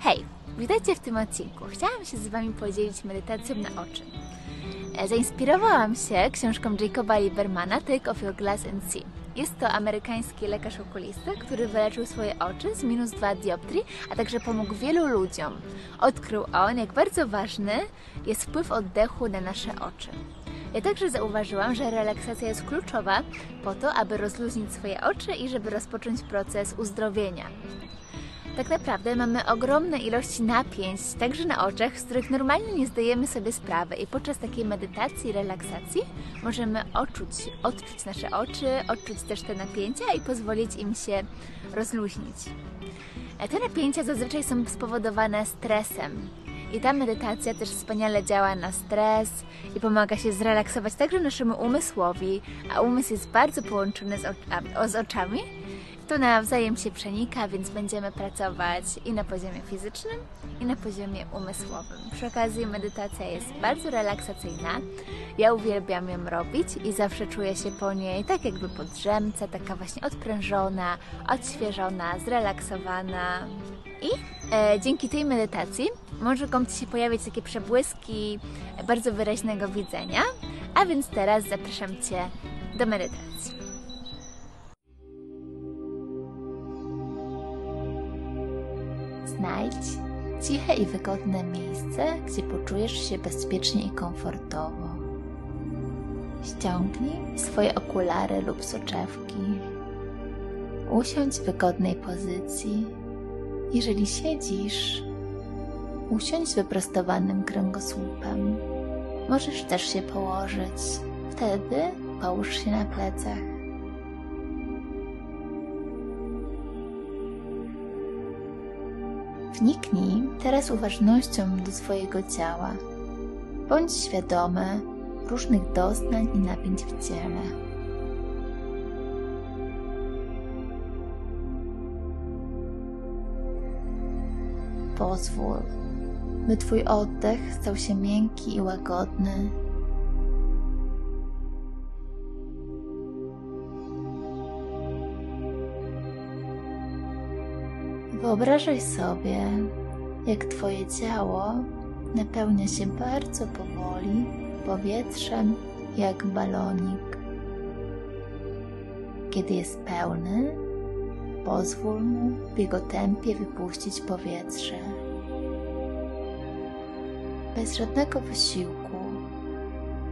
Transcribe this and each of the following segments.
Hej, witajcie w tym odcinku. Chciałam się z Wami podzielić medytacją na oczy. E, Zainspirowałam się książką Jacoba Liebermana Take Off Your Glass and See. Jest to amerykański lekarz okulista, który wyleczył swoje oczy z minus 2 dioptrii, a także pomógł wielu ludziom. Odkrył on, jak bardzo ważny jest wpływ oddechu na nasze oczy. Ja także zauważyłam, że relaksacja jest kluczowa po to, aby rozluźnić swoje oczy i żeby rozpocząć proces uzdrowienia. Tak naprawdę mamy ogromne ilości napięć, także na oczach, z których normalnie nie zdajemy sobie sprawy i podczas takiej medytacji, relaksacji możemy odczuć, nasze oczy, odczuć też te napięcia i pozwolić im się rozluźnić. E, Te napięcia zazwyczaj są spowodowane stresem. I ta medytacja też wspaniale działa na stres i pomaga się zrelaksować także naszemu umysłowi, a umysł jest bardzo połączony z, z oczami, to nawzajem się przenika, więc będziemy pracować i na poziomie fizycznym, i na poziomie umysłowym. Przy okazji medytacja jest bardzo relaksacyjna. Ja uwielbiam ją robić i zawsze czuję się po niej tak jakby po drzemce, taka właśnie odprężona, odświeżona, zrelaksowana. I e, dzięki tej medytacji mogą Ci się pojawić takie przebłyski bardzo wyraźnego widzenia. A więc teraz zapraszam Cię do medytacji. Znajdź ciche i wygodne miejsce, gdzie poczujesz się bezpiecznie i komfortowo. Ściągnij swoje okulary lub soczewki. Usiądź w wygodnej pozycji. Jeżeli siedzisz, usiądź wyprostowanym kręgosłupem. Możesz też się położyć. Wtedy połóż się na plecach. Wniknij teraz uważnością do swojego ciała. Bądź świadomy różnych doznań i napięć w ciele. Pozwól, by Twój oddech stał się miękki i łagodny. Wyobrażaj sobie, jak Twoje ciało napełnia się bardzo powoli powietrzem jak balonik. Kiedy jest pełny, pozwól mu w jego tempie wypuścić powietrze. Bez żadnego wysiłku,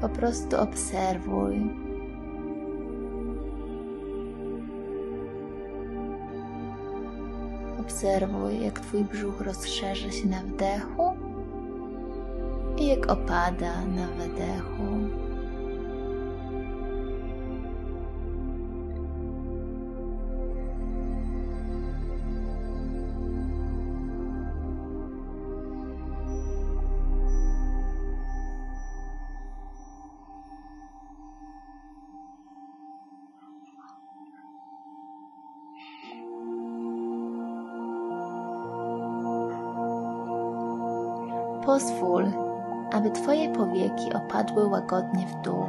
po prostu obserwuj Obserwuj, jak Twój brzuch rozszerza się na wdechu i jak opada na wydechu. Pozwól, aby Twoje powieki opadły łagodnie w dół.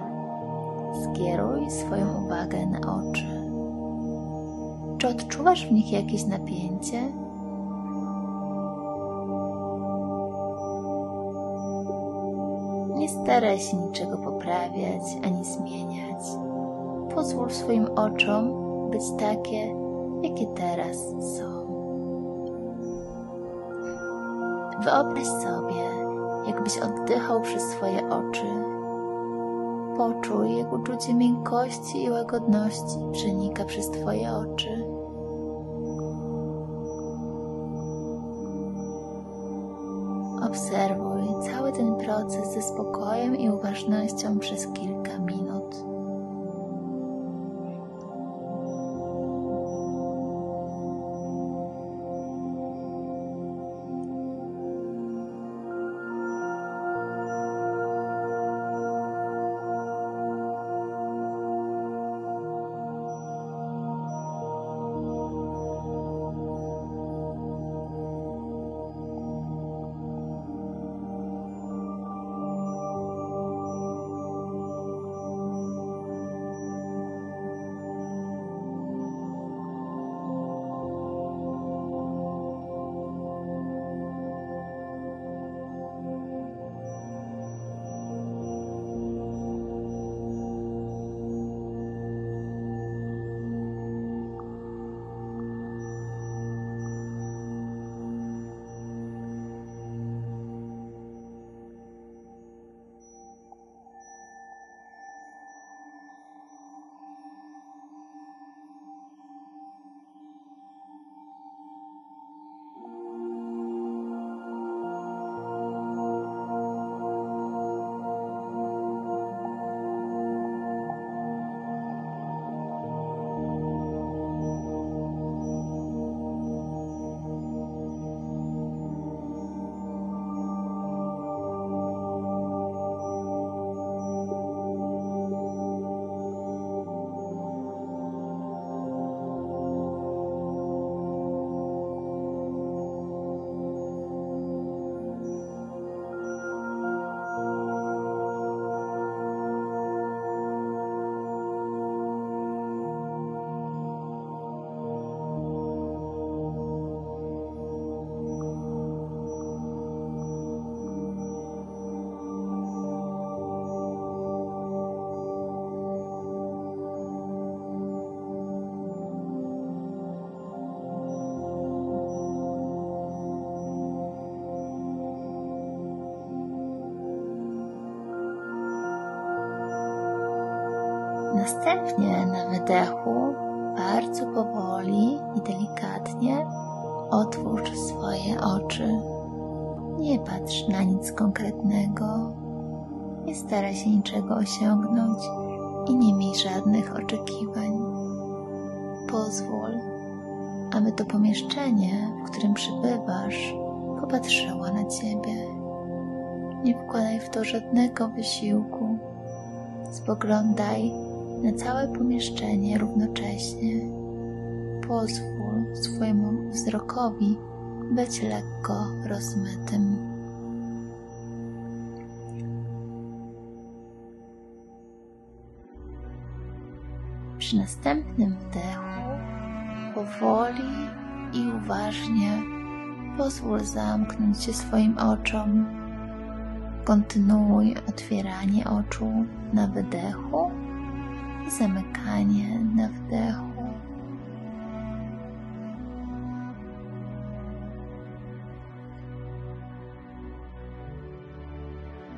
Skieruj swoją uwagę na oczy. Czy odczuwasz w nich jakieś napięcie? Nie staraj się niczego poprawiać ani zmieniać. Pozwól swoim oczom być takie, jakie teraz są. Wyobraź sobie, jakbyś oddychał przez swoje oczy. Poczuj, jak uczucie miękkości i łagodności przenika przez Twoje oczy. Obserwuj cały ten proces ze spokojem i uważnością przez kilka minut. Następnie na wydechu bardzo powoli i delikatnie otwórz swoje oczy. Nie patrz na nic konkretnego. Nie staraj się niczego osiągnąć i nie miej żadnych oczekiwań. Pozwól, aby to pomieszczenie, w którym przebywasz, popatrzyło na ciebie. Nie wkładaj w to żadnego wysiłku. Spoglądaj na całe pomieszczenie równocześnie. Pozwól swojemu wzrokowi być lekko rozmytym. Przy następnym wdechu powoli i uważnie pozwól zamknąć się swoim oczom. Kontynuuj otwieranie oczu na wydechu zamykanie na wdechu.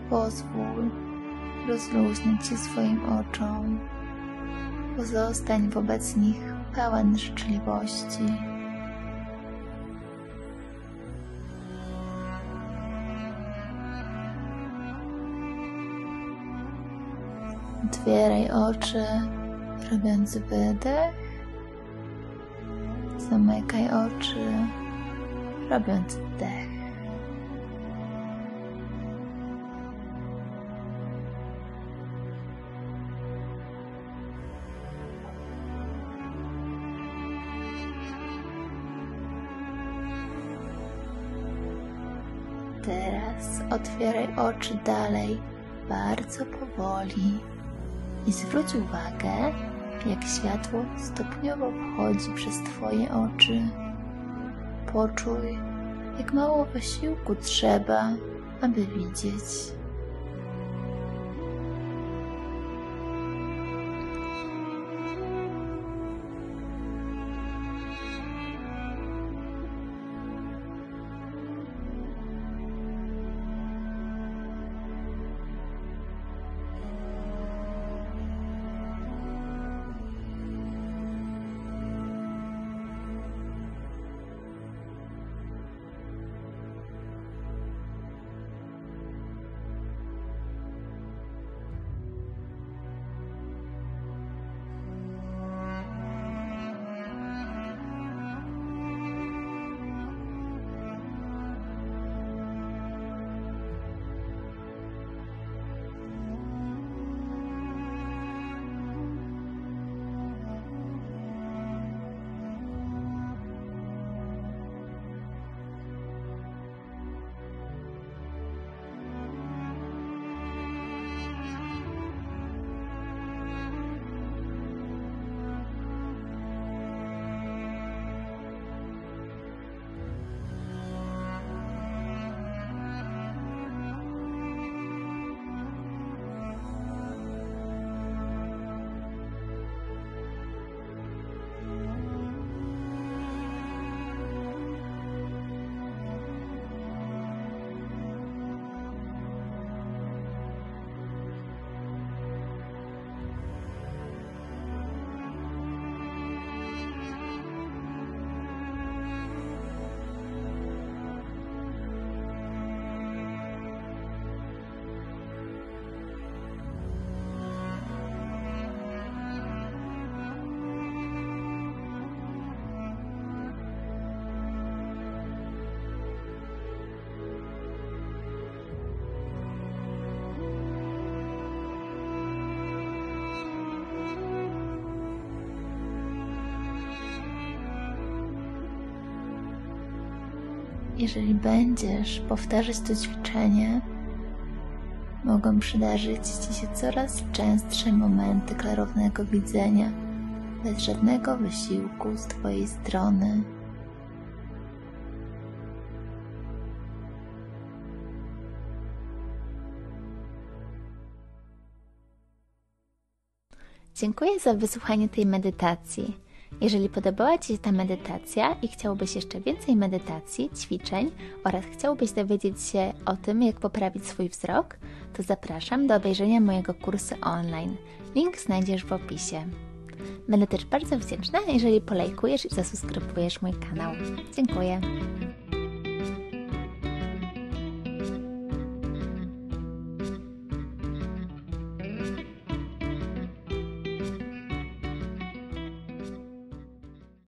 Pozwól rozluźnić się swoim oczom. Pozostań wobec nich pełen życzliwości. Otwieraj oczy, robiąc wydech. Zamykaj oczy, robiąc wdech. Teraz otwieraj oczy dalej, bardzo powoli i zwróć uwagę, jak światło stopniowo wchodzi przez Twoje oczy. Poczuj, jak mało wysiłku trzeba, aby widzieć. Jeżeli będziesz powtarzać to ćwiczenie, mogą przydarzyć Ci się coraz częstsze momenty klarownego widzenia, bez żadnego wysiłku z Twojej strony. Dziękuję za wysłuchanie tej medytacji. Jeżeli podobała Ci się ta medytacja i chciałbyś jeszcze więcej medytacji, ćwiczeń oraz chciałbyś dowiedzieć się o tym, jak poprawić swój wzrok, to zapraszam do obejrzenia mojego kursu online. Link znajdziesz w opisie. Będę też bardzo wdzięczna, jeżeli polajkujesz i zasubskrybujesz mój kanał. Dziękuję.